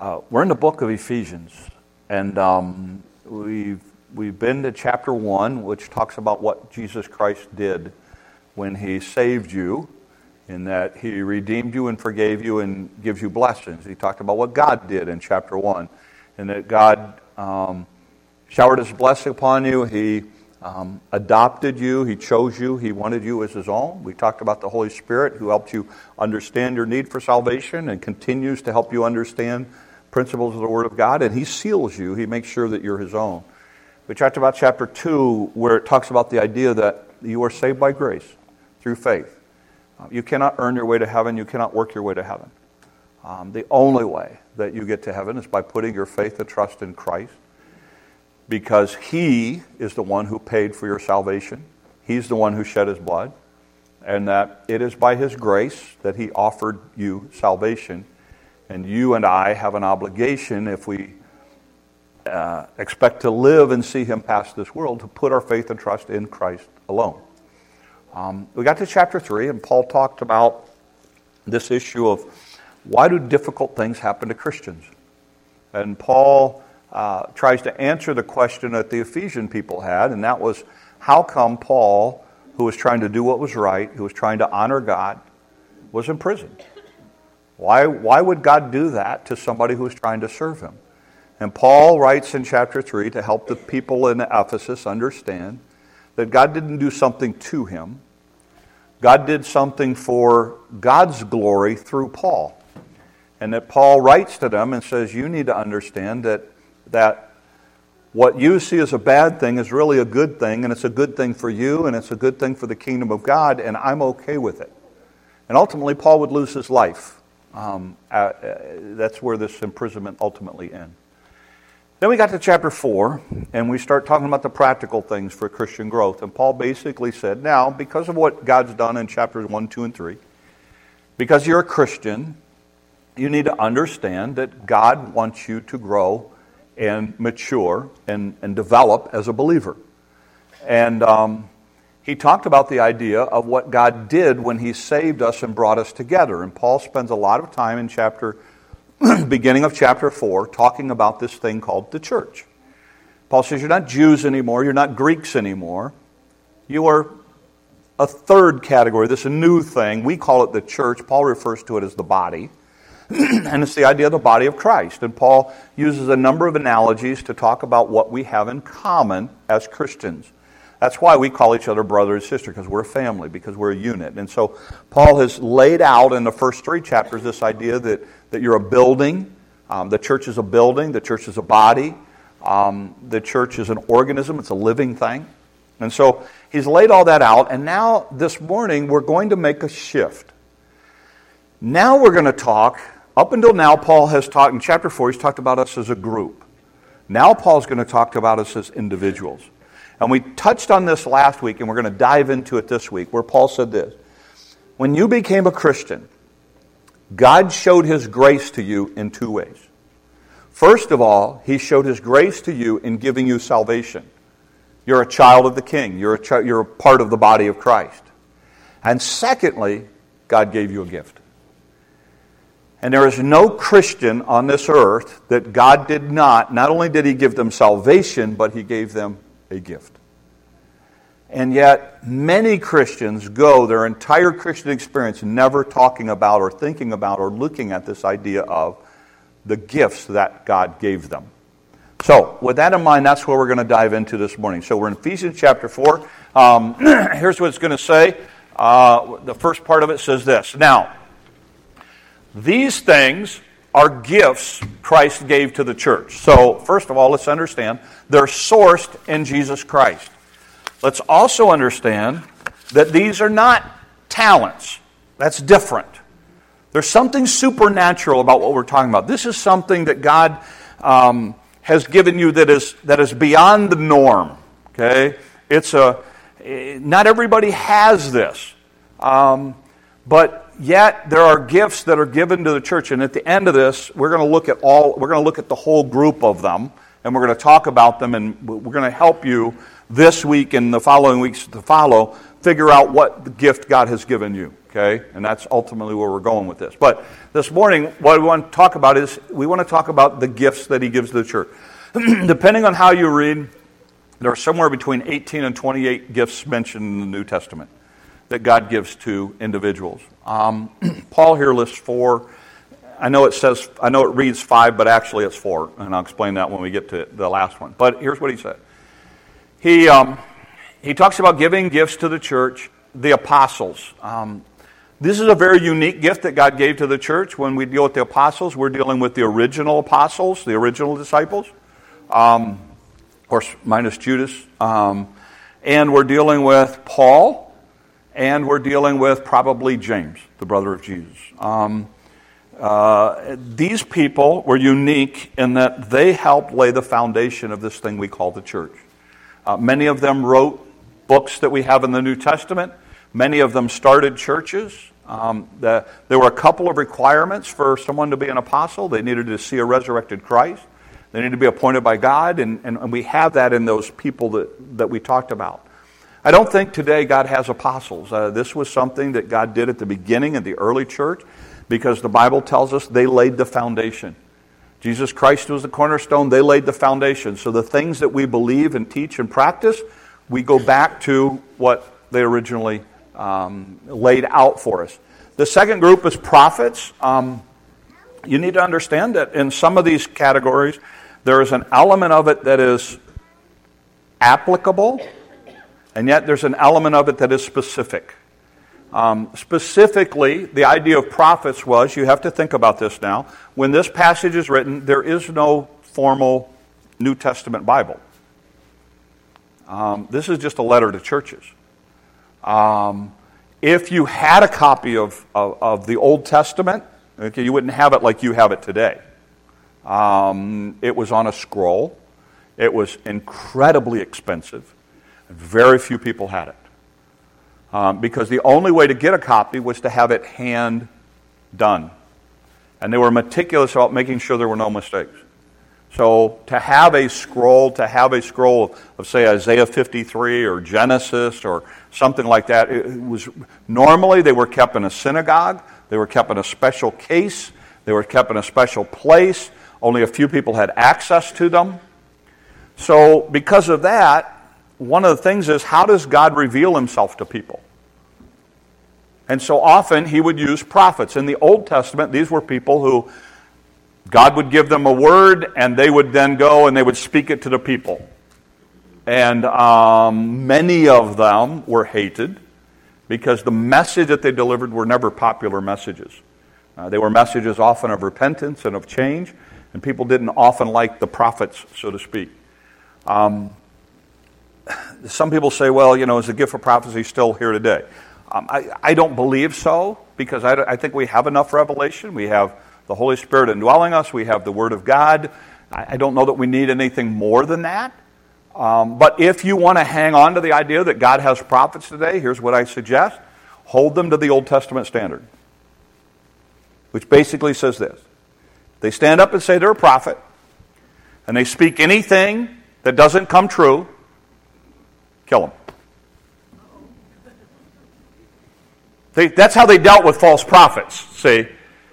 Uh, we're in the book of Ephesians, and um, we've, we've been to chapter 1, which talks about what Jesus Christ did when he saved you, in that he redeemed you and forgave you and gives you blessings. He talked about what God did in chapter 1, and that God um, showered his blessing upon you. He um, adopted you, He chose you, He wanted you as His own. We talked about the Holy Spirit who helped you understand your need for salvation and continues to help you understand principles of the Word of God, and He seals you. He makes sure that you're His own. We talked about chapter 2, where it talks about the idea that you are saved by grace through faith. Uh, you cannot earn your way to heaven, you cannot work your way to heaven. Um, the only way that you get to heaven is by putting your faith and trust in Christ because He is the one who paid for your salvation. He's the one who shed His blood. And that it is by His grace that He offered you salvation and you and I have an obligation, if we uh, expect to live and see Him pass this world, to put our faith and trust in Christ alone. Um, we got to chapter 3, and Paul talked about this issue of why do difficult things happen to Christians? And Paul uh, tries to answer the question that the Ephesian people had, and that was how come Paul, who was trying to do what was right, who was trying to honor God, was imprisoned? Why, why would God do that to somebody who is trying to serve him? And Paul writes in chapter 3 to help the people in Ephesus understand that God didn't do something to him, God did something for God's glory through Paul. And that Paul writes to them and says, You need to understand that, that what you see as a bad thing is really a good thing, and it's a good thing for you, and it's a good thing for the kingdom of God, and I'm okay with it. And ultimately, Paul would lose his life um, uh, uh, that's where this imprisonment ultimately ends. Then we got to chapter 4, and we start talking about the practical things for Christian growth. And Paul basically said, now, because of what God's done in chapters 1, 2, and 3, because you're a Christian, you need to understand that God wants you to grow and mature and, and develop as a believer. And um, he talked about the idea of what God did when he saved us and brought us together. And Paul spends a lot of time in chapter beginning of chapter 4 talking about this thing called the church. Paul says you're not Jews anymore, you're not Greeks anymore. You are a third category, this new thing. We call it the church. Paul refers to it as the body. and it's the idea of the body of Christ. And Paul uses a number of analogies to talk about what we have in common as Christians. That's why we call each other brother and sister, because we're a family, because we're a unit. And so Paul has laid out in the first three chapters this idea that, that you're a building. Um, the church is a building, the church is a body, um, the church is an organism, it's a living thing. And so he's laid all that out, and now this morning we're going to make a shift. Now we're going to talk, up until now, Paul has talked, in chapter 4, he's talked about us as a group. Now Paul's going to talk about us as individuals. And we touched on this last week, and we're going to dive into it this week, where Paul said this When you became a Christian, God showed his grace to you in two ways. First of all, he showed his grace to you in giving you salvation. You're a child of the king, you're a, you're a part of the body of Christ. And secondly, God gave you a gift. And there is no Christian on this earth that God did not, not only did he give them salvation, but he gave them a gift. And yet, many Christians go their entire Christian experience never talking about or thinking about or looking at this idea of the gifts that God gave them. So, with that in mind, that's where we're going to dive into this morning. So, we're in Ephesians chapter 4. Um, here's what it's going to say. Uh, the first part of it says this Now, these things are gifts Christ gave to the church. So, first of all, let's understand they're sourced in Jesus Christ. Let's also understand that these are not talents. That's different. There's something supernatural about what we're talking about. This is something that God um, has given you that is, that is beyond the norm. Okay? It's a, not everybody has this. Um, but yet there are gifts that are given to the church and at the end of this we're going to look at all we're going to look at the whole group of them and we're going to talk about them and we're going to help you this week and the following weeks to follow, figure out what gift God has given you. Okay? And that's ultimately where we're going with this. But this morning, what we want to talk about is we want to talk about the gifts that He gives to the church. Depending on how you read, there are somewhere between 18 and 28 gifts mentioned in the New Testament that God gives to individuals. Um, Paul here lists four. I know it says, I know it reads five, but actually it's four, and I'll explain that when we get to the last one. But here's what he said. He, um, he talks about giving gifts to the church, the apostles. Um, this is a very unique gift that God gave to the church. When we deal with the apostles, we're dealing with the original apostles, the original disciples, um, of course, minus Judas. Um, and we're dealing with Paul, and we're dealing with probably James, the brother of Jesus. Um, uh, these people were unique in that they helped lay the foundation of this thing we call the church. Uh, many of them wrote books that we have in the New Testament. Many of them started churches. Um, the, there were a couple of requirements for someone to be an apostle. They needed to see a resurrected Christ. They needed to be appointed by God, and, and, and we have that in those people that, that we talked about. I don't think today God has apostles. Uh, this was something that God did at the beginning of the early church because the Bible tells us they laid the foundation. Jesus Christ was the cornerstone, they laid the foundation. So the things that we believe and teach and practice, we go back to what they originally um, laid out for us. The second group is prophets. Um, you need to understand that in some of these categories, there is an element of it that is applicable, and yet there's an element of it that is specific. Um, specifically, the idea of prophets was you have to think about this now. When this passage is written, there is no formal New Testament Bible. Um, this is just a letter to churches. Um, if you had a copy of, of, of, the Old Testament, okay, you wouldn't have it like you have it today. Um, it was on a scroll, it was incredibly expensive, very few people had it. Um, because the only way to get a copy was to have it hand done. And they were meticulous about making sure there were no mistakes. So to have a scroll, to have a scroll of, of, say Isaiah 53 or Genesis or something like that, it was normally they were kept in a synagogue, they were kept in a special case, they were kept in a special place. Only a few people had access to them. So because of that, one of the things is how does God reveal himself to people? And so often he would use prophets. In the Old Testament, these were people who God would give them a word, and they would then go and they would speak it to the people. And um, many of them were hated because the message that they delivered were never popular messages. Uh, they were messages often of repentance and of change, and people didn't often like the prophets, so to speak. Um, some people say, well, you know, is the gift of prophecy still here today? Um, I, I, don't believe so because I, I, think we have enough revelation. We have the Holy Spirit indwelling us, we have the Word of God. I, I don't know that we need anything more than that. Um, but if you want to hang on to the idea that God has prophets today, here's what I suggest hold them to the Old Testament standard, which basically says this they stand up and say they're a prophet, and they speak anything that doesn't come true Kill them. They, that's how they dealt with false prophets. See,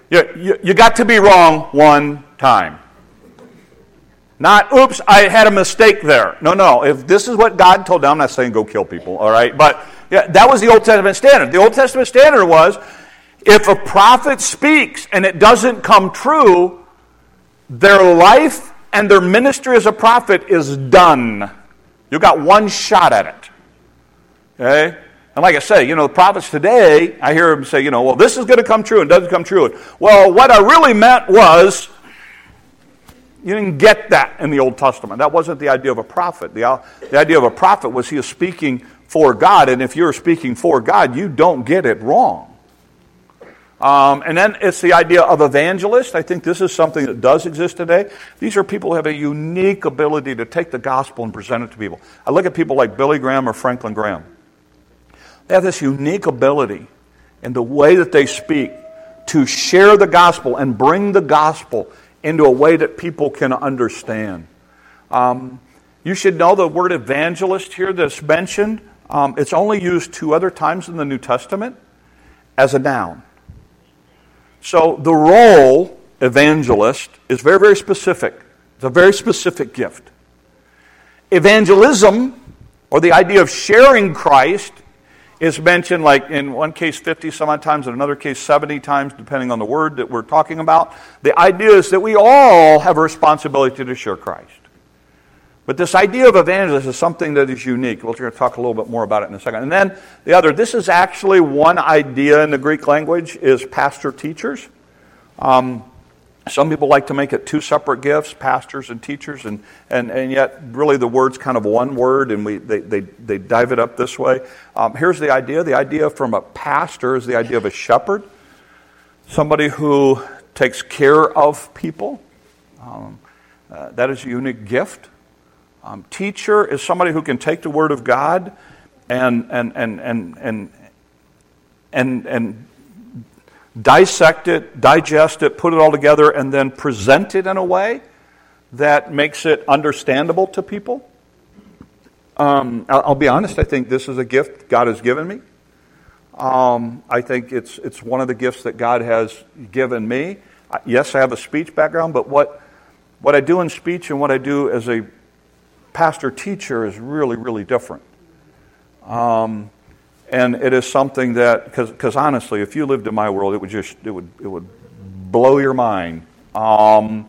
you, you, you got to be wrong one time. Not, oops, I had a mistake there. No, no. If this is what God told them, I'm not saying go kill people, all right? But yeah, that was the Old Testament standard. The Old Testament standard was if a prophet speaks and it doesn't come true, their life and their ministry as a prophet is done. You got one shot at it. Okay? And like I say, you know, the prophets today, I hear them say, you know, well, this is going to come true and doesn't come true. Well, what I really meant was, you didn't get that in the Old Testament. That wasn't the idea of a prophet. The, the idea of a prophet was he is speaking for God, and if you're speaking for God, you don't get it wrong. Um, and then it's the idea of evangelist. I think this is something that does exist today. These are people who have a unique ability to take the gospel and present it to people. I look at people like Billy Graham or Franklin Graham. They have this unique ability in the way that they speak to share the gospel and bring the gospel into a way that people can understand. Um, You should know the word evangelist here that's mentioned. Um, it's only used two other times in the New Testament as a noun. So the role, evangelist, is very, very specific. It's a very specific gift. Evangelism, or the idea of sharing Christ, is mentioned like in one case 50 some odd times, in another case 70 times, depending on the word that we're talking about. The idea is that we all have a responsibility to share Christ. But this idea of evangelist is something that is unique. We're going to talk a little bit more about it in a second. And then the other, this is actually one idea in the Greek language, is pastor teachers. Um, some people like to make it two separate gifts, pastors and teachers, and, and, and yet really the word's kind of one word, and we, they, they, they dive it up this way. Um, here's the idea the idea from a pastor is the idea of a shepherd, somebody who takes care of people. Um, uh, that is a unique gift. Um, teacher is somebody who can take the Word of God and, and, and, and, and, and, and dissect it, digest it, put it all together, and then present it in a way that makes it understandable to people. Um, I'll, I'll, be honest, I think this is a gift God has given me. Um, I think it's, it's one of the gifts that God has given me. Yes, I have a speech background, but what, what I do in speech and what I do as a pastor teacher is really, really different. Um, and it is something that, because honestly, if you lived in my world, it would just, it would, it would blow your mind. Um,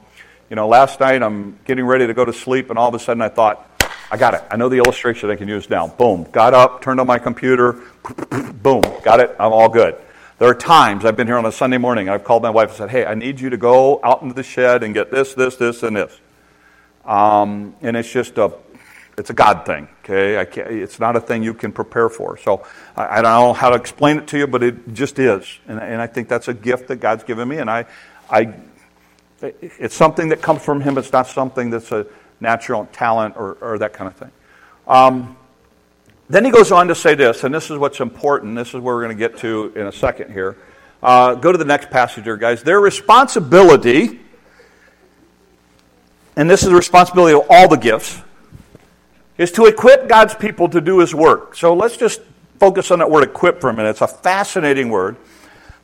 you know, last night I'm getting ready to go to sleep, and all of a sudden I thought, I got it. I know the illustration I can use now. Boom. Got up, turned on my computer. Boom. Got it. I'm all good. There are times I've been here on a Sunday morning. I've called my wife and said, Hey, I need you to go out into the shed and get this, this, this, and this. Um, and it's just a, it's a God thing, okay? it's not a thing you can prepare for. So I, I, don't know how to explain it to you, but it just is. And, and I think that's a gift that God's given me. And I, I, it's something that comes from Him. It's not something that's a natural talent or, or that kind of thing. Um, then he goes on to say this, and this is what's important. This is where we're going to get to in a second here. Uh, go to the next passage here, guys. Their responsibility and this is the responsibility of all the gifts, is to equip God's people to do His work. So let's just focus on that word equip for a minute. It's a fascinating word.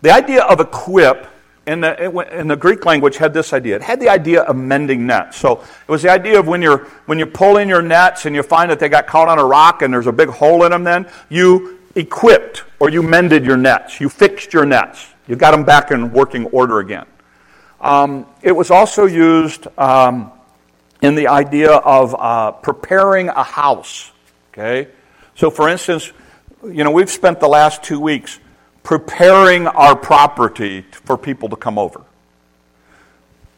The idea of equip in the, in the Greek language had this idea. It had the idea of mending nets. So it was the idea of when, you're, when you pull in your nets and you find that they got caught on a rock and there's a big hole in them, then you equipped or you mended your nets. You fixed your nets. You got them back in working order again. Um, it was also used um, in the idea of uh, preparing a house. Okay? So, for instance, you know, we've spent the last two weeks preparing our property for people to come over.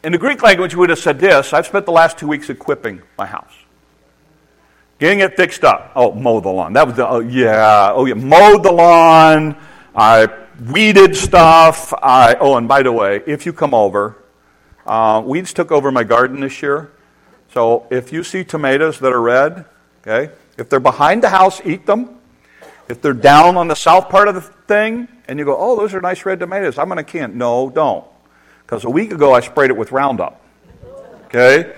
In the Greek language, we would have said this I've spent the last two weeks equipping my house. Getting it fixed up. Oh, mow the lawn. That was the, oh, yeah, oh, yeah, mowed the lawn. I weeded stuff. I, oh, and by the way, if you come over, uh, weeds took over my garden this year. So if you see tomatoes that are red, okay, if they're behind the house, eat them. If they're down on the south part of the thing, and you go, oh, those are nice red tomatoes, I'm going to can. No, don't. Because a week ago I sprayed it with Roundup. Okay?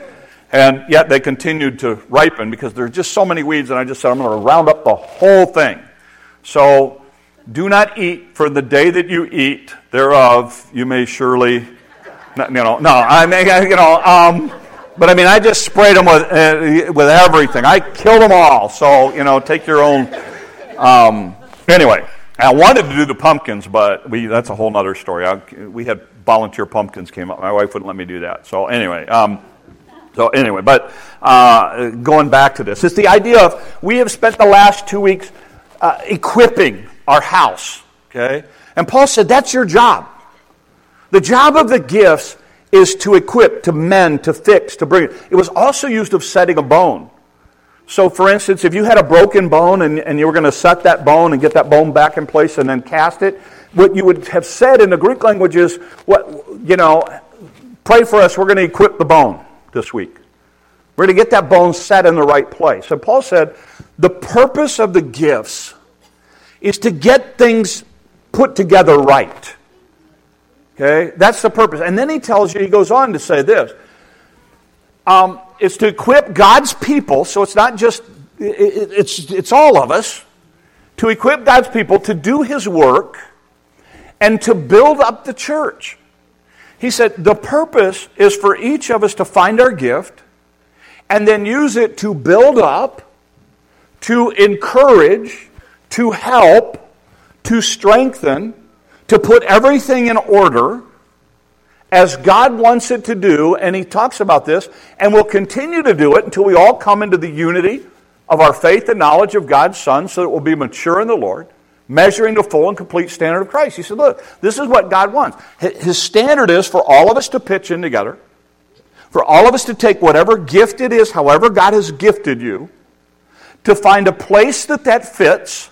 And yet they continued to ripen because there are just so many weeds, and I just said, I'm going to round up the whole thing. So do not eat for the day that you eat thereof, you may surely, you know, no, I mean, you know, um, but I mean, I just sprayed them with, uh, with everything. I killed them all. So, you know, take your own. Um, anyway, I wanted to do the pumpkins, but we, that's a whole other story. I, we had volunteer pumpkins came up. My wife wouldn't let me do that. So, anyway. Um, so, anyway, but uh, going back to this, it's the idea of we have spent the last two weeks uh, equipping our house. Okay? And Paul said, that's your job. The job of the gifts is to equip, to mend, to fix, to bring. It It was also used of setting a bone. So, for instance, if you had a broken bone and, and you were going to set that bone and get that bone back in place and then cast it, what you would have said in the Greek language is, what, you know, pray for us, we're going to equip the bone this week. We're going to get that bone set in the right place. And Paul said, the purpose of the gifts is to get things put together right. Okay? That's the purpose. And then he tells you, he goes on to say this um, it's to equip God's people, so it's not just, it, it's, it's all of us, to equip God's people to do His work and to build up the church. He said the purpose is for each of us to find our gift and then use it to build up, to encourage, to help, to strengthen, to put everything in order as God wants it to do. And he talks about this, and we'll continue to do it until we all come into the unity of our faith and knowledge of God's Son so that we'll be mature in the Lord measuring the full and complete standard of Christ. He said, Look, this is what God wants. His standard is for all of us to pitch in together, for all of us to take whatever gift it is, however God has gifted you, to find a place that that fits,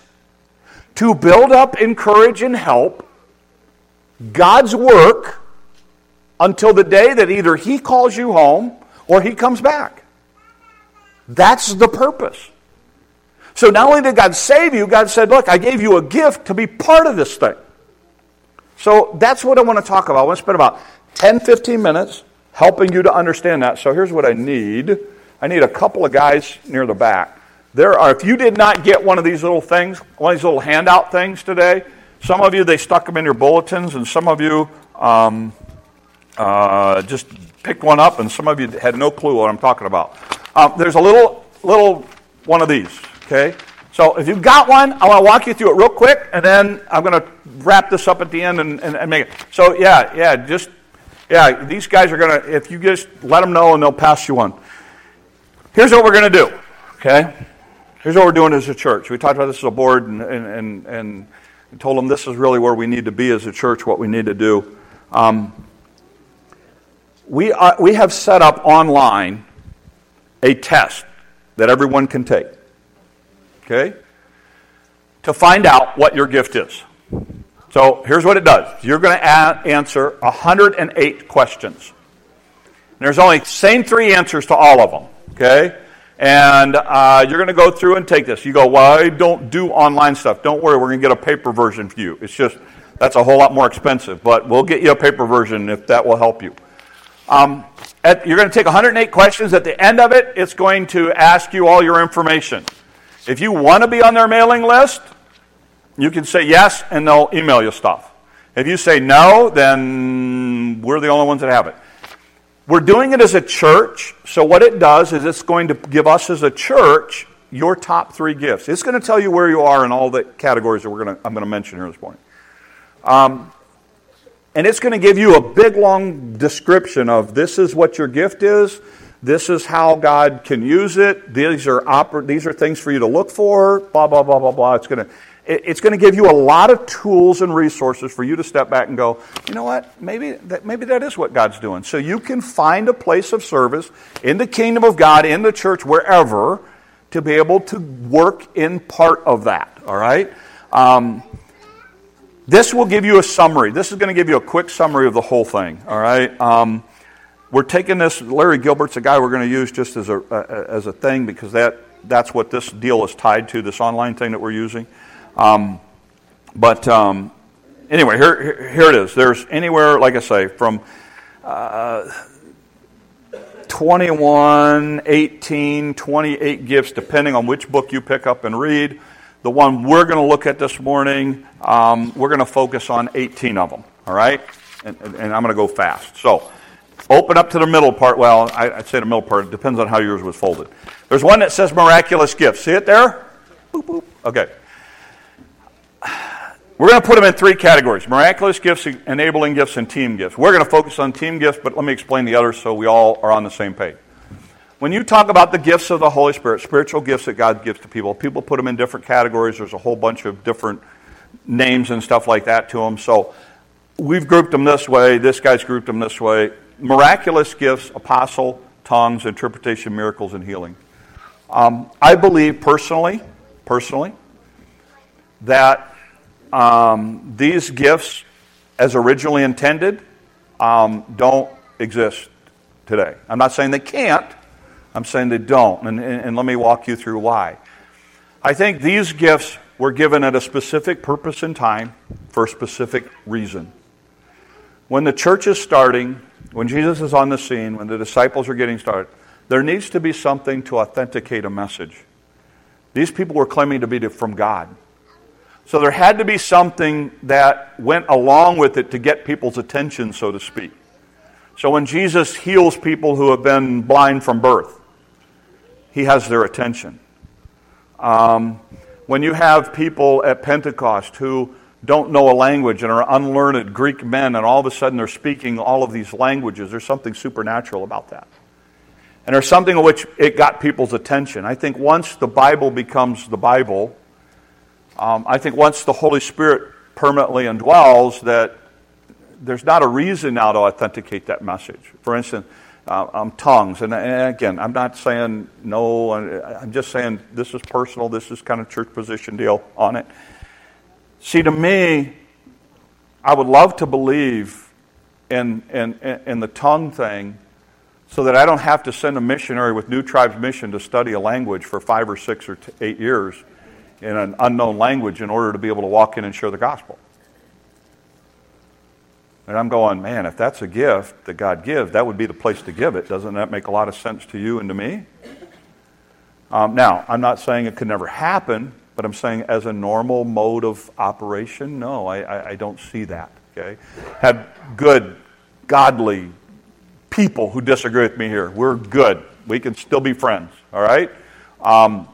to build up, encourage, and help God's work until the day that either He calls you home or He comes back. That's the purpose. So not only did God save you, God said, Look, I gave you a gift to be part of this thing. So that's what I want to talk about. I want to spend about 10, 15 minutes helping you to understand that. So here's what I need I need a couple of guys near the back. There are, if you did not get one of these little things, one of these little handout things today, some of you, they stuck them in your bulletins, and some of you um, uh, just picked one up, and some of you had no clue what I'm talking about. Um, there's a little, little one of these. Okay? So if you've got one, I want to walk you through it real quick, and then I'm going to wrap this up at the end and, and, and make it. So, yeah, yeah, just, yeah, these guys are going to, if you just let them know and they'll pass you one. Here's what we're going to do, okay? Here's what we're doing as a church. We talked about this as a board and, and, and, and told them this is really where we need to be as a church, what we need to do. Um, we, are, we have set up online a test that everyone can take okay, to find out what your gift is. So here's what it does you're going to answer 108 questions. And there's only same three answers to all of them, okay? And uh, you're going to go through and take this. You go, well, I don't do online stuff. Don't worry, we're going to get a paper version for you. It's just, that's a whole lot more expensive, but we'll get you a paper version if that will help you. Um, at, you're going to take 108 questions. At the end of it, it's going to ask you all your information. If you want to be on their mailing list, you can say yes and they'll email you stuff. If you say no, then we're the only ones that have it. We're doing it as a church, so what it does is it's going to give us as a church your top three gifts. It's going to tell you where you are in all the categories that we're going to, I'm going to mention here this morning. Um, and it's going to give you a big, long description of this is what your gift is, this is how God can use it. These are oper- these are things for you to look for. Blah blah blah blah blah. It's going to it's going to give you a lot of tools and resources for you to step back and go, you know what? Maybe that, maybe that is what God's doing. So you can find a place of service in the kingdom of God, in the church, wherever, to be able to work in part of that. All right. Um, this will give you a summary. This is going to give you a quick summary of the whole thing. All right. Um, we're taking this. Larry Gilbert's a guy we're going to use just as a as a thing because that that's what this deal is tied to. This online thing that we're using. Um, but um, anyway, here here it is. There's anywhere, like I say, from. Uh, 21, 18, 28 gifts, depending on which book you pick up and read. The one we're going to look at this morning, um, we're going to focus on 18 of them, all right? And, and, and I'm going to go fast. So, Open up to the middle part. Well, I, would say the middle part. It depends on how yours was folded. There's one that says miraculous gifts. See it there? Boop, boop. Okay. We're going to put them in three categories miraculous gifts, enabling gifts, and team gifts. We're going to focus on team gifts, but let me explain the others so we all are on the same page. When you talk about the gifts of the Holy Spirit, spiritual gifts that God gives to people, people put them in different categories. There's a whole bunch of different names and stuff like that to them. So we've grouped them this way. This guy's grouped them this way miraculous gifts, apostle, tongues, interpretation, miracles, and healing. Um, I believe personally, personally, that um, these gifts, as originally intended, um, don't exist today. I'm not saying they can't. I'm saying they don't. And, and, and let me walk you through why. I think these gifts were given at a specific purpose and time for a specific reason. When the church is starting, when Jesus is on the scene, when the disciples are getting started, There needs to be something to authenticate a message. These people were claiming to be from God. So there had to be something that went along with it to get people's attention, so to speak. So when Jesus heals people who have been blind from birth, he has their attention. Um, when you have people at Pentecost who don't know a language and are unlearned Greek men, and all of a sudden they're speaking all of these languages, there's something supernatural about that. And there's something in which it got people's attention. I think once the Bible becomes the Bible, um, I think once the Holy Spirit permanently indwells, that there's not a reason now to authenticate that message. For instance, uh, um, tongues, and, and, again, I'm not saying no. I'm just saying this is personal. This is kind of church position deal on it. See, to me, I would love to believe in, in, in the tongue thing so that I don't have to send a missionary with New Tribes Mission to study a language for five or six or t- eight years in an unknown language in order to be able to walk in and share the gospel. And I'm going, man, if that's a gift that God gives, that would be the place to give it. Doesn't that make a lot of sense to you and to me? Um, now, I'm not saying it could never happen, but I'm saying as a normal mode of operation, no, I, I, I don't see that. Okay, have good, godly people who disagree with me here. We're good. We can still be friends. All right. Um,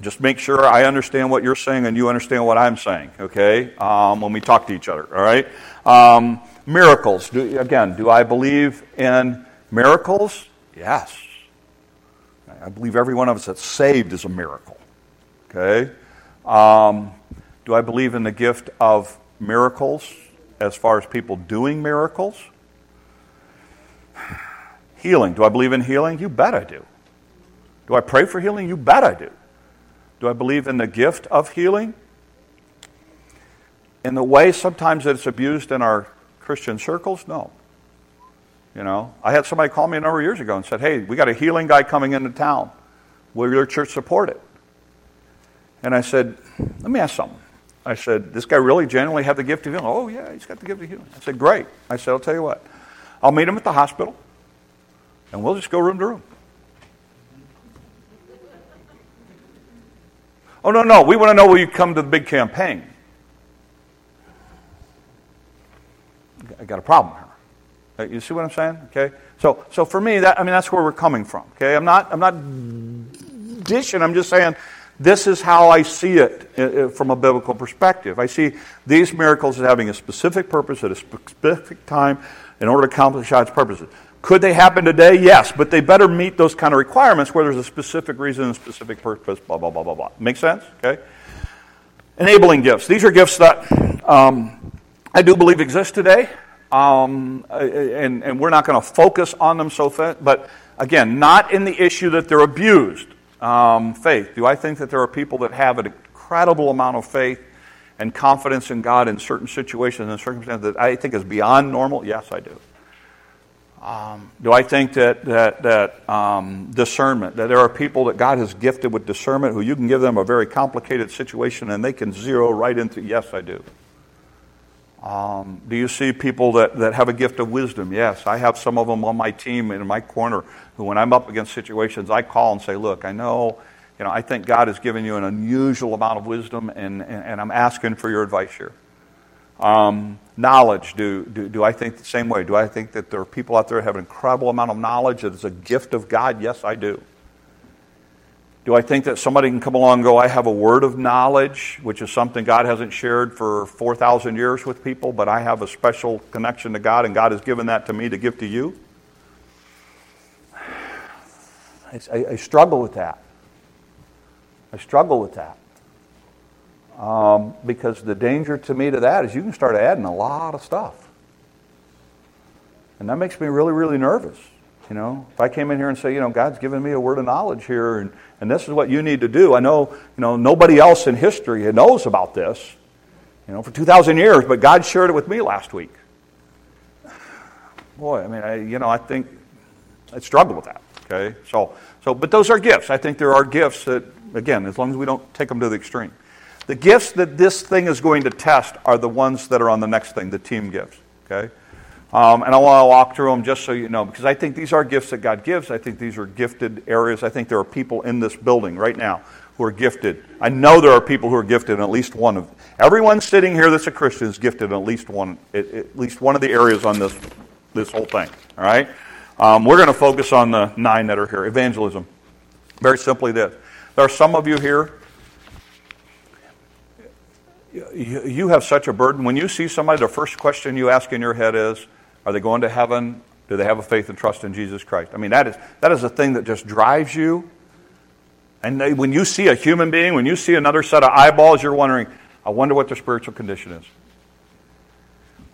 just make sure I understand what you're saying and you understand what I'm saying, okay, um, when we talk to each other, all right? Um, miracles. Do, again, do I believe in miracles? Yes. I believe every one of us that's saved is a miracle, okay? Um, do I believe in the gift of miracles as far as people doing miracles? Healing. Do I believe in healing? You bet I do. Do I pray for healing? You bet I do. Do I believe in the gift of healing? In the way sometimes that it's abused in our Christian circles? No. You know, I had somebody call me a number of years ago and said, Hey, we got a healing guy coming into town. Will your church support it? And I said, Let me ask something. I said, This guy really genuinely have the gift of healing? Oh, yeah, he's got the gift of healing. I said, Great. I said, I'll tell you what. I'll meet him at the hospital, and we'll just go room to room. Oh, no, no. We want to know will you come to the big campaign? I got a problem here. You see what I'm saying? Okay. So, so for me, that I mean, that's where we're coming from. Okay. I'm not, I'm not dishing. I'm just saying this is how I see it uh, uh, from a biblical perspective. I see these miracles as having a specific purpose at a specific time in order to accomplish God's purposes. Could they happen today? Yes, but they better meet those kind of requirements where there's a specific reason and specific purpose, blah, blah, blah, blah, blah. Make sense? Okay? Enabling gifts. These are gifts that um, I do believe exist today, um, and, and we're not going to focus on them so fast, but again, not in the issue that they're abused. Um, faith. Do I think that there are people that have an incredible amount of faith and confidence in God in certain situations and circumstances that I think is beyond normal? Yes, I do. Um, do I think that, that, that um, discernment, that there are people that God has gifted with discernment who you can give them a very complicated situation and they can zero right into, yes, I do. Um, do you see people that, that have a gift of wisdom? Yes, I have some of them on my team in my corner who, when I'm up against situations, I call and say, Look, I know, you know, I think God has given you an unusual amount of wisdom and, and, and I'm asking for your advice here. Um, knowledge, do, do, do I think the same way? Do I think that there are people out there have an incredible amount of knowledge that is a gift of God? Yes, I do. Do I think that somebody can come along and go, I have a word of knowledge, which is something God hasn't shared for 4,000 years with people, but I have a special connection to God and God has given that to me to give to you? I, I struggle with that. I struggle with that. Um, because the danger to me to that is you can start adding a lot of stuff. And that makes me really, really nervous. You know, if I came in here and say, you know, God's given me a word of knowledge here, and, and this is what you need to do. I know, you know, nobody else in history knows about this, you know, for 2,000 years, but God shared it with me last week. Boy, I mean, I, you know, I think I struggle with that. Okay, so, so, but those are gifts. I think there are gifts that, again, as long as we don't take them to the extreme. The gifts that this thing is going to test are the ones that are on the next thing, the team gifts. Okay? Um, and I want to walk through them just so you know, because I think these are gifts that God gives. I think these are gifted areas. I think there are people in this building right now who are gifted. I know there are people who are gifted in at least one of everyone sitting here that's a Christian is gifted in at least one at, least one of the areas on this this whole thing. All right, um, we're going to focus on the nine that are here. Evangelism. Very simply, this: there are some of you here. You have such a burden. When you see somebody, the first question you ask in your head is, "Are they going to heaven? Do they have a faith and trust in Jesus Christ?" I mean, that is that is a thing that just drives you and they, when you see a human being, when you see another set of eyeballs, you're wondering, I wonder what their spiritual condition is.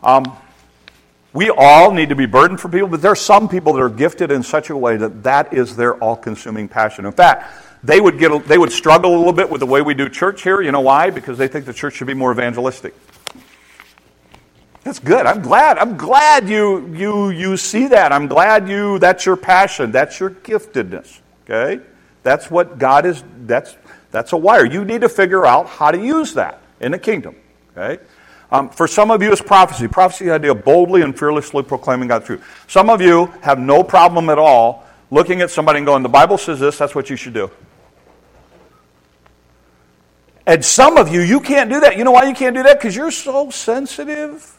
Um, we all need to be burdened for people, but there are some people that are gifted in such a way that that is their all consuming passion. In fact, they would, get, they would struggle a little bit with the way we do church here. You know why? Because they think the church should be more evangelistic. That's good. I'm glad. I'm glad you, you, you see that. I'm glad you, that's your passion. That's your giftedness. Okay? That's what God is, that's, that's a wire. You need to figure out how to use that in the kingdom. Okay? Um, for some of you, it's prophecy. Prophecy, the idea of boldly and fearlessly proclaiming God's truth. Some of you have no problem at all looking at somebody and going, the Bible says this, that's what you should do. And some of you, you can't do that. You know why you can't do that? Because you're so sensitive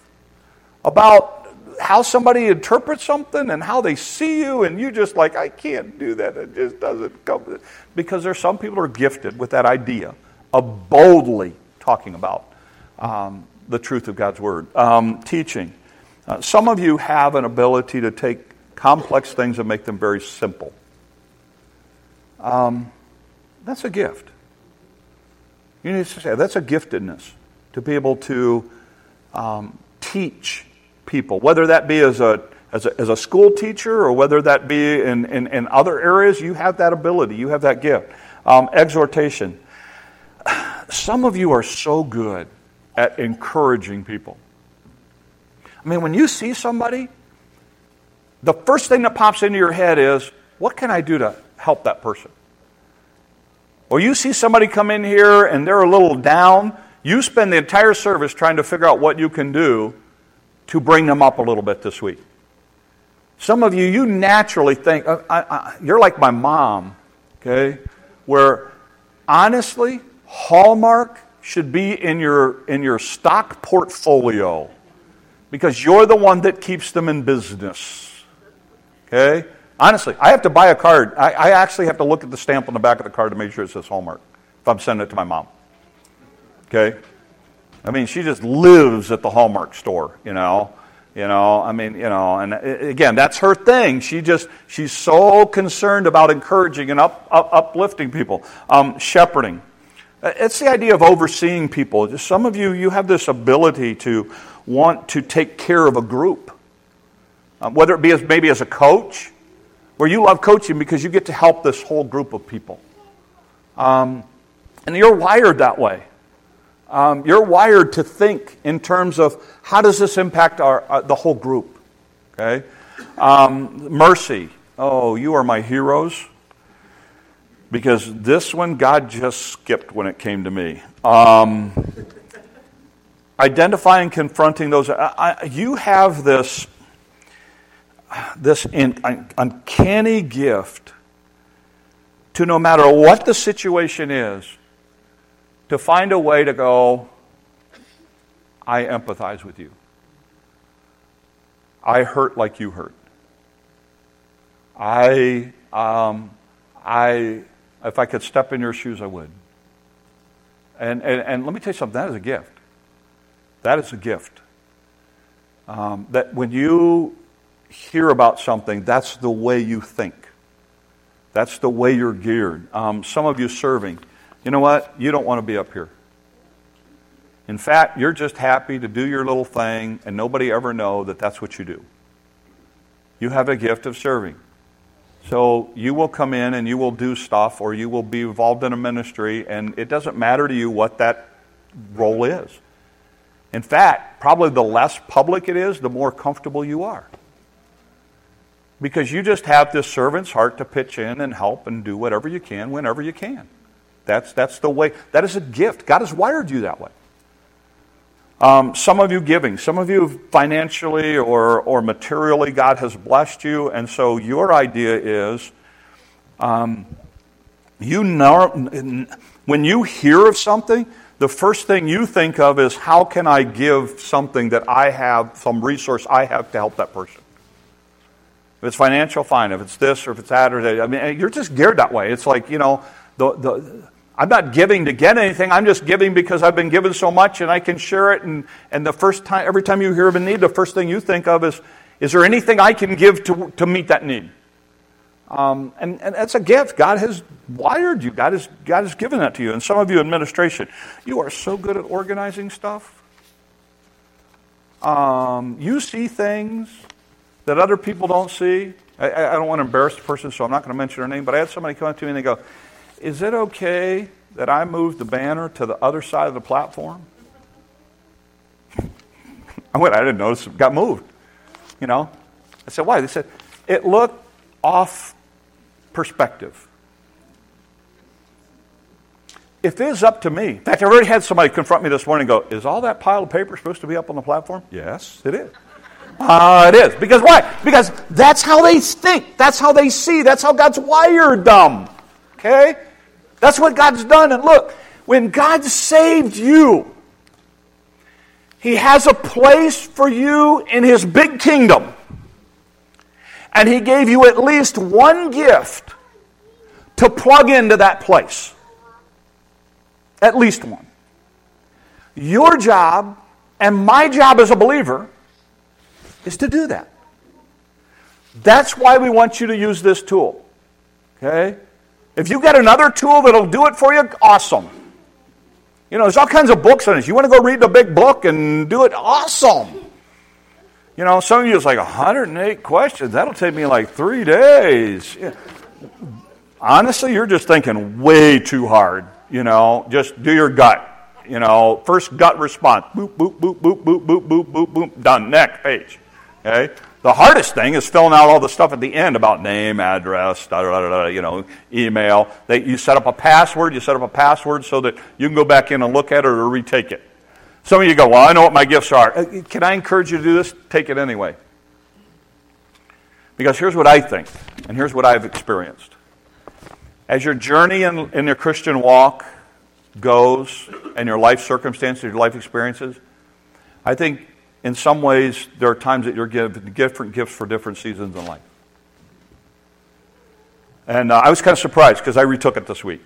about how somebody interprets something and how they see you, and you just like, I can't do that. It just doesn't come. Because there's some people who are gifted with that idea of boldly talking about um, the truth of God's Word. Um, teaching. Uh, some of you have an ability to take complex things and make them very simple. Um, that's a gift. You need to say that's a giftedness to be able to um, teach people, whether that be as a, as a, as a school teacher or whether that be in, in, in, other areas, you have that ability, you have that gift. Um, exhortation. Some of you are so good at encouraging people. I mean, when you see somebody, the first thing that pops into your head is, what can I do to help that person? Or you see somebody come in here and they're a little down, you spend the entire service trying to figure out what you can do to bring them up a little bit this week. Some of you, you naturally think, uh, I, I, you're like my mom, okay? Where honestly, Hallmark should be in your, in your stock portfolio because you're the one that keeps them in business. Okay? Honestly, I have to buy a card. I, I, actually have to look at the stamp on the back of the card to make sure it says Hallmark if I'm sending it to my mom. Okay? I mean, she just lives at the Hallmark store, you know. You know, I mean, you know, and again, that's her thing. She just, she's so concerned about encouraging and up, up, uplifting people. Um, shepherding. It's the idea of overseeing people. Just some of you, you have this ability to want to take care of a group. Um, whether it be as, maybe as a coach, where you love coaching because you get to help this whole group of people. Um, and you're wired that way. Um, you're wired to think in terms of how does this impact our, uh, the whole group. Okay, um, mercy. Oh, you are my heroes. Because this one, God just skipped when it came to me. Um, identifying, confronting those. I, I, you have this this uncanny gift to no matter what the situation is to find a way to go, I empathize with you. I hurt like you hurt. I, um, I, if I could step in your shoes, I would. And, and, and let me tell you something that is a gift. That is a gift. Um, that when you hear about something, that's the way you think. That's the way you're geared. Um, some of you serving you know what? You don't want to be up here. In fact, you're just happy to do your little thing and nobody ever know that that's what you do. You have a gift of serving. So you will come in and you will do stuff or you will be involved in a ministry and it doesn't matter to you what that role is. In fact, probably the less public it is, the more comfortable you are. Because you just have this servant's heart to pitch in and help and do whatever you can whenever you can. That's, that's the way, that is a gift. God has wired you that way. Um, some of you giving, some of you financially or, or materially, God has blessed you, and so your idea is um, you know, when you hear of something, the first thing you think of is how can I give something that I have, some resource I have to help that person. If it's financial, fine. If it's this or if it's that or that, I mean, you're just geared that way. It's like, you know, the, the, I'm not giving to get anything. I'm just giving because I've been given so much and I can share it. And, and the first time, every time you hear of a need, the first thing you think of is, is there anything I can give to, to meet that need? Um, and, and that's a gift. God has wired you. God has, God has given that to you. And some of you administration, you are so good at organizing stuff. Um, you see things that other people don't see. I, I, don't want to embarrass the person, so I'm not going to mention her name, but I had somebody come up to me and they go, Is it okay that I move the banner to the other side of the platform? I went, I didn't notice it got moved. You know? I said, Why? They said, It looked off perspective. If it is up to me, in fact, I already had somebody confront me this morning and go, Is all that pile of paper supposed to be up on the platform? Yes, it is. Uh, it is. Because why? Because that's how they think. That's how they see. That's how God's wired them. Okay? That's what God's done. And look, when God saved you, He has a place for you in His big kingdom. And He gave you at least one gift to plug into that place. At least one. Your job and my job as a believer is to do that. That's why we want you to use this tool. Okay? If you've got another tool that'll do it for you, awesome. You know, there's all kinds of books on this. You want to go read the big book and do it? Awesome. You know, some of you is like 108 questions. That'll take me like three days. Yeah. Honestly, you're just thinking way too hard. You know, just do your gut. You know, first gut response. Boop, boop, boop, boop, boop, boop, boop, boop, boop. Done. Next page. Okay? The hardest thing is filling out all the stuff at the end about name, address, da, da, da, da, you know, email. They, you set up a password. You set up a password so that you can go back in and look at it or retake it. Some of you go, well, I know what my gifts are. Uh, can I encourage you to do this? Take it anyway. Because here's what I think, and here's what I've experienced. As your journey in, in your Christian walk goes, and your life circumstances, your life experiences, I think in some ways, there are times that you're given different gifts for different seasons in life. And uh, I was kind of surprised because I retook it this week.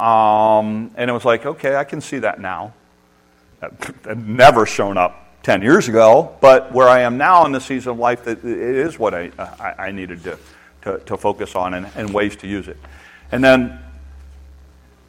Um, and it was like, okay, I can see that now. That never shown up 10 years ago, but where I am now in the season of life, that it is what I, I, I needed to, to, to, focus on and, and ways to use it. And then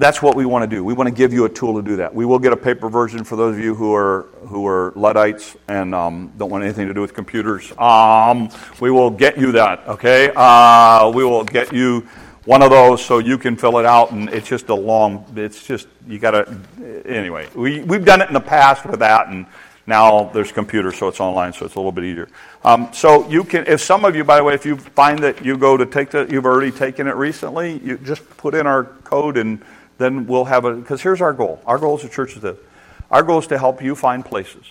that's what we want to do. We want to give you a tool to do that. We will get a paper version for those of you who are who are Luddites and um, don't want anything to do with computers. Um, we will get you that. Okay, uh, we will get you one of those so you can fill it out, and it's just a long. It's just you got to. Anyway, we we've done it in the past with that, and now there's computers, so it's online, so it's a little bit easier. Um, so you can, if some of you, by the way, if you find that you go to take the, you've already taken it recently, you just put in our code and then we'll have a, because here's our goal. Our goal as a church is this. Our goal is to help you find places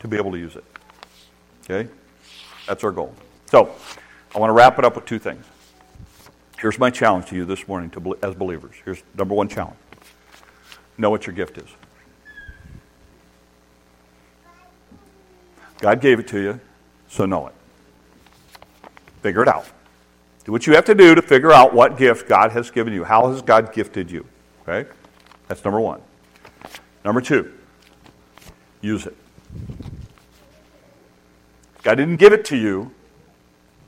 to be able to use it. Okay? That's our goal. So, I want to wrap it up with two things. Here's my challenge to you this morning to, as believers. Here's number one challenge know what your gift is. God gave it to you, so know it. Figure it out. Do what you have to do to figure out what gift God has given you. How has God gifted you? Okay? That's number one. Number two, use it. God didn't give it to you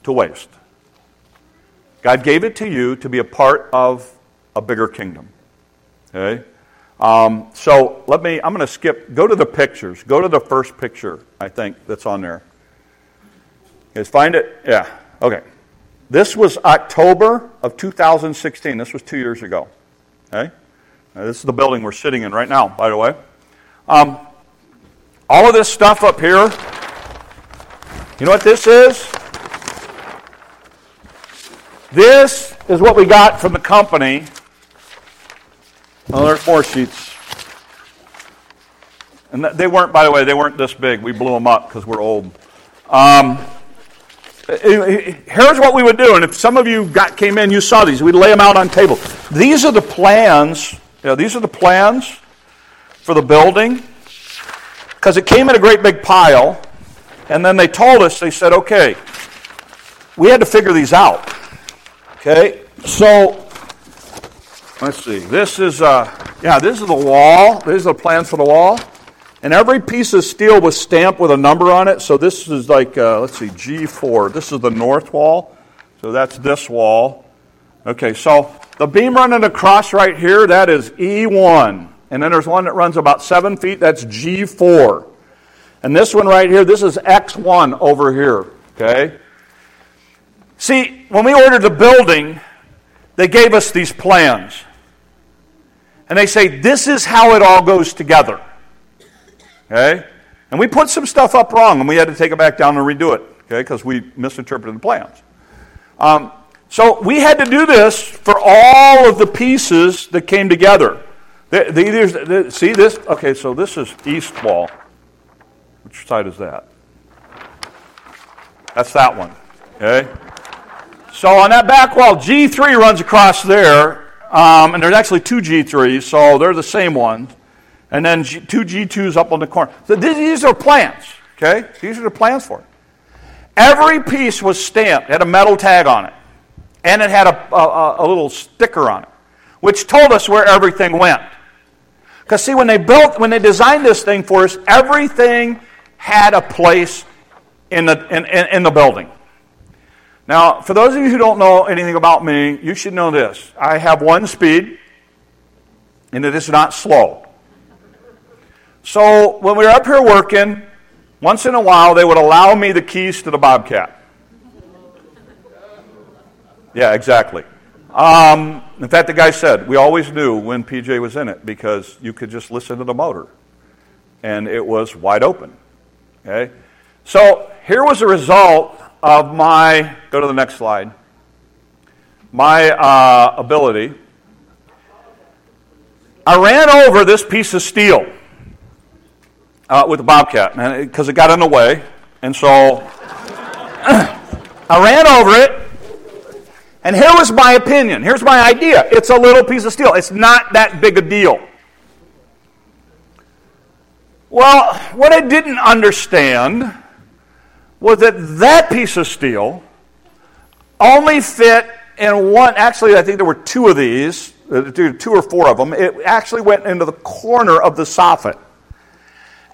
to waste. God gave it to you to be a part of a bigger kingdom. Okay? Um, so let me, I'm going to skip, go to the pictures. Go to the first picture, I think, that's on there. Find it? Yeah. Okay. This was October of 2016. This was two years ago. Okay? This is the building we're sitting in right now, by the way. Um, all of this stuff up here, you know what this is? This is what we got from the company. Oh, there's more sheets. And they weren't, by the way, they weren't this big. We blew them up because we're old. Um, here's what we would do, and if some of you got came in, you saw these. We'd lay them out on table. These are the plans. You know, these are the plans for the building because it came in a great big pile, and then they told us. They said, "Okay, we had to figure these out." Okay, so let's see. This is uh, yeah, this is the wall. These are the plans for the wall. And every piece of steel was stamped with a number on it. So this is like, uh, let's see, G4. This is the north wall. So that's this wall. Okay, so the beam running across right here, that is E1. And then there's one that runs about seven feet, that's G4. And this one right here, this is X1 over here. Okay? See, when we ordered the building, they gave us these plans. And they say, this is how it all goes together. Okay? And we put some stuff up wrong, and we had to take it back down and redo it, okay, because we misinterpreted the plans. Um, so we had to do this for all of the pieces that came together. The, the, the, see this? Okay, so this is east wall. Which side is that? That's that one. Okay? So on that back wall, G3 runs across there, um, and there's actually two G3s, so they're the same ones and then G, two G2s up on the corner. So these are plans, okay? These are the plans for it. Every piece was stamped, had a metal tag on it, and it had a, a, a little sticker on it, which told us where everything went. Because see, when they built, when they designed this thing for us, everything had a place in the, in, in, in the building. Now, for those of you who don't know anything about me, you should know this. I have one speed, and it is not slow. So when we were up here working, once in a while they would allow me the keys to the Bobcat. Yeah, exactly. Um, in fact, the guy said we always knew when PJ was in it because you could just listen to the motor, and it was wide open. Okay, so here was the result of my. Go to the next slide. My uh, ability. I ran over this piece of steel uh, with a bobcat because it got in the way. And so I ran over it. And here was my opinion. Here's my idea. It's a little piece of steel. It's not that big a deal. Well, what I didn't understand was that that piece of steel only fit in one. Actually, I think there were two of these, uh, two or four of them. It actually went into the corner of the soffit.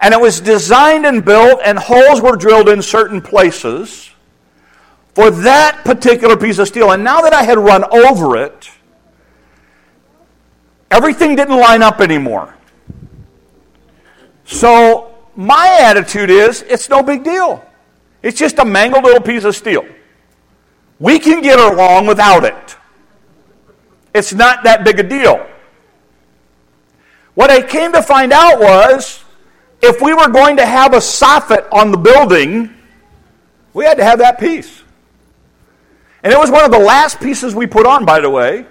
And it was designed and built, and holes were drilled in certain places for that particular piece of steel. And now that I had run over it, everything didn't line up anymore. So my attitude is it's no big deal. It's just a mangled little piece of steel. We can get along without it. It's not that big a deal. What I came to find out was if we were going to have a soffit on the building, we had to have that piece. And it was one of the last pieces we put on, by the way,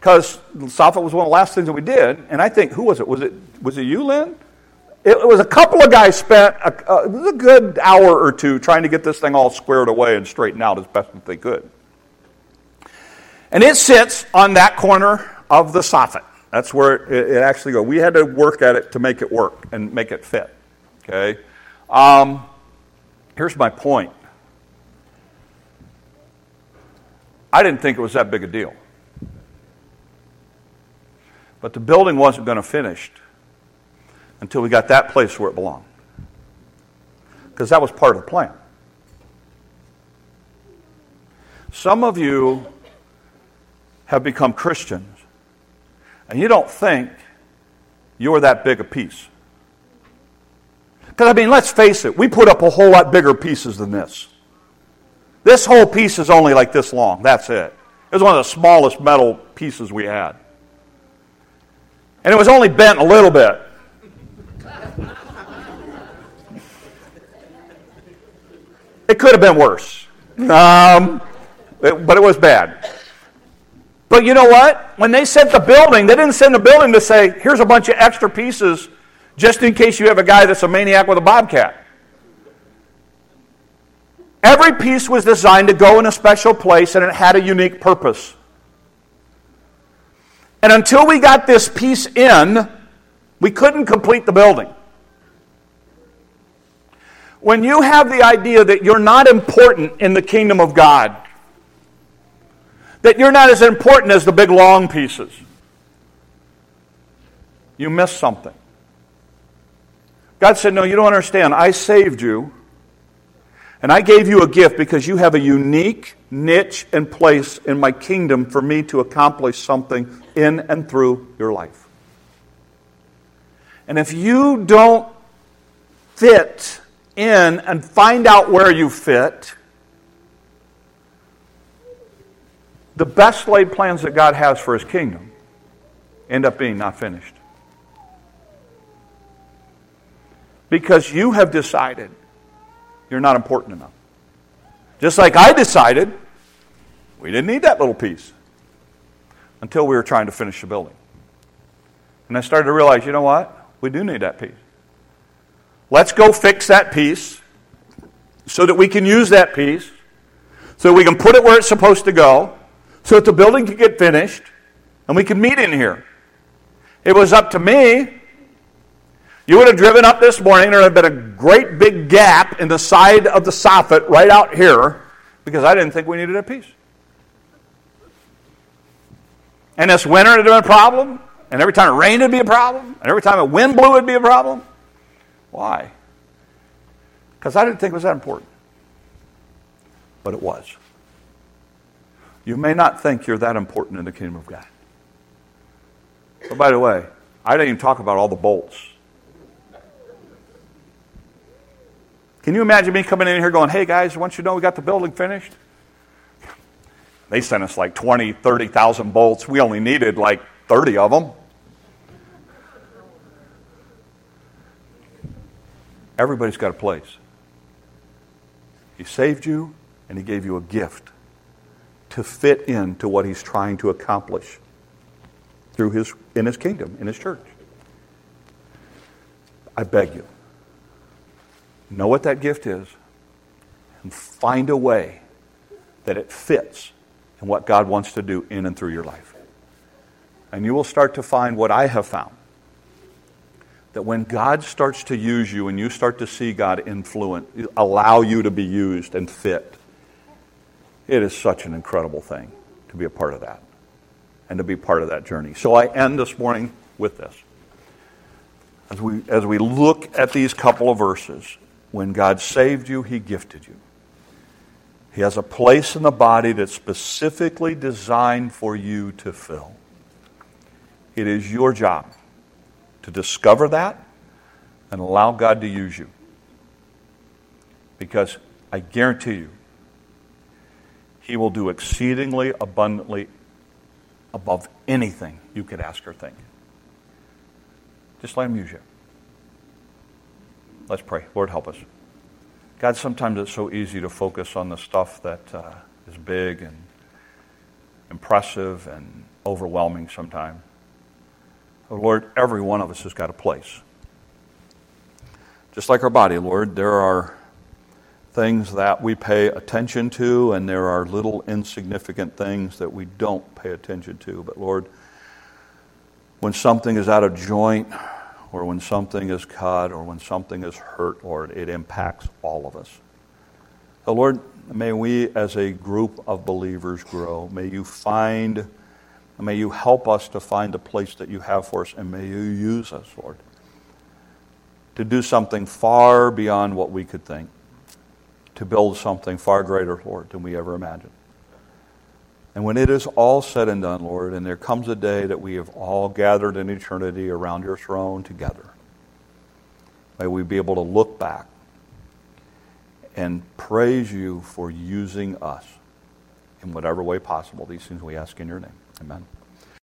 because soffit was one of the last things that we did. And I think, who was it? Was it, was it you, Lynn? It, it was a couple of guys spent a, a, a good hour or two trying to get this thing all squared away and straightened out as best as they could. And it sits on that corner of the soffit. That's where it, it actually goes. We had to work at it to make it work and make it fit. Okay? Um, here's my point I didn't think it was that big a deal. But the building wasn't going to finish until we got that place where it belonged. Because that was part of the plan. Some of you have become Christians and you don't think you're that big a piece. Because, I mean, let's face it, we put up a whole lot bigger pieces than this. This whole piece is only like this long. That's it. It was one of the smallest metal pieces we had. And it was only bent a little bit. It could have been worse. Um, it, but it was bad. But you know what? When they sent the building, they didn't send the building to say, here's a bunch of extra pieces just in case you have a guy that's a maniac with a bobcat. Every piece was designed to go in a special place and it had a unique purpose. And until we got this piece in, we couldn't complete the building. When you have the idea that you're not important in the kingdom of God, that you're not as important as the big long pieces, you miss something. God said, No, you don't understand. I saved you, and I gave you a gift because you have a unique niche and place in my kingdom for me to accomplish something in and through your life. And if you don't fit in and find out where you fit, the best laid plans that God has for his kingdom end up being not finished. Because you have decided you're not important enough. Just like I decided we didn't need that little piece until we were trying to finish the building. And I started to realize, you know what? We do need that piece. Let's go fix that piece so that we can use that piece, so we can put it where it's supposed to go, so that the building can get finished, and we can meet in here. It was up to me. You would have driven up this morning, there would have been a great big gap in the side of the soffit right out here because I didn't think we needed a piece. And this winter it'd been a problem. And every time it rained it'd be a problem. And every time a wind blew it'd be a problem. Why? Because I didn't think it was that important. But it was. You may not think you're that important in the kingdom of God. But by the way, I didn't even talk about all the bolts. Can you imagine me coming in here going, hey guys, once you know we got the building finished? They sent us like 20, 30,000 bolts. We only needed like 30 of them. Everybody's got a place. He saved you and he gave you a gift to fit into what he's trying to accomplish through his in his kingdom, in his church. I beg you, know what that gift is and find a way that it fits in what God wants to do in and through your life. And you will start to find what I have found that when God starts to use you and you start to see God influence, allow you to be used and fit, it is such an incredible thing to be a part of that and to be part of that journey. So I end this morning with this. As we, as we look at these couple of verses, when God saved you, He gifted you. He has a place in the body that's specifically designed for you to fill. It is your job to discover that and allow God to use you. Because I guarantee you, He will do exceedingly abundantly above anything you could ask or think. Just let Him use you. Let's pray. Lord, help us. God, sometimes it's so easy to focus on the stuff that uh, is big and impressive and overwhelming sometimes. Lord, every one of us has got a place. Just like our body, Lord, there are things that we pay attention to, and there are little insignificant things that we don't pay attention to. But Lord, when something is out of joint, or when something is cut or when something is hurt, Lord, it impacts all of us. So, Lord, may we as a group of believers grow. May you find, may you help us to find the place that you have for us, and may you use us, Lord, to do something far beyond what we could think, to build something far greater, Lord, than we ever imagined. And when it is all said and done, Lord, and there comes a day that we have all gathered in eternity around your throne together, may we be able to look back and praise you for using us in whatever way possible. These things we ask in your name. Amen.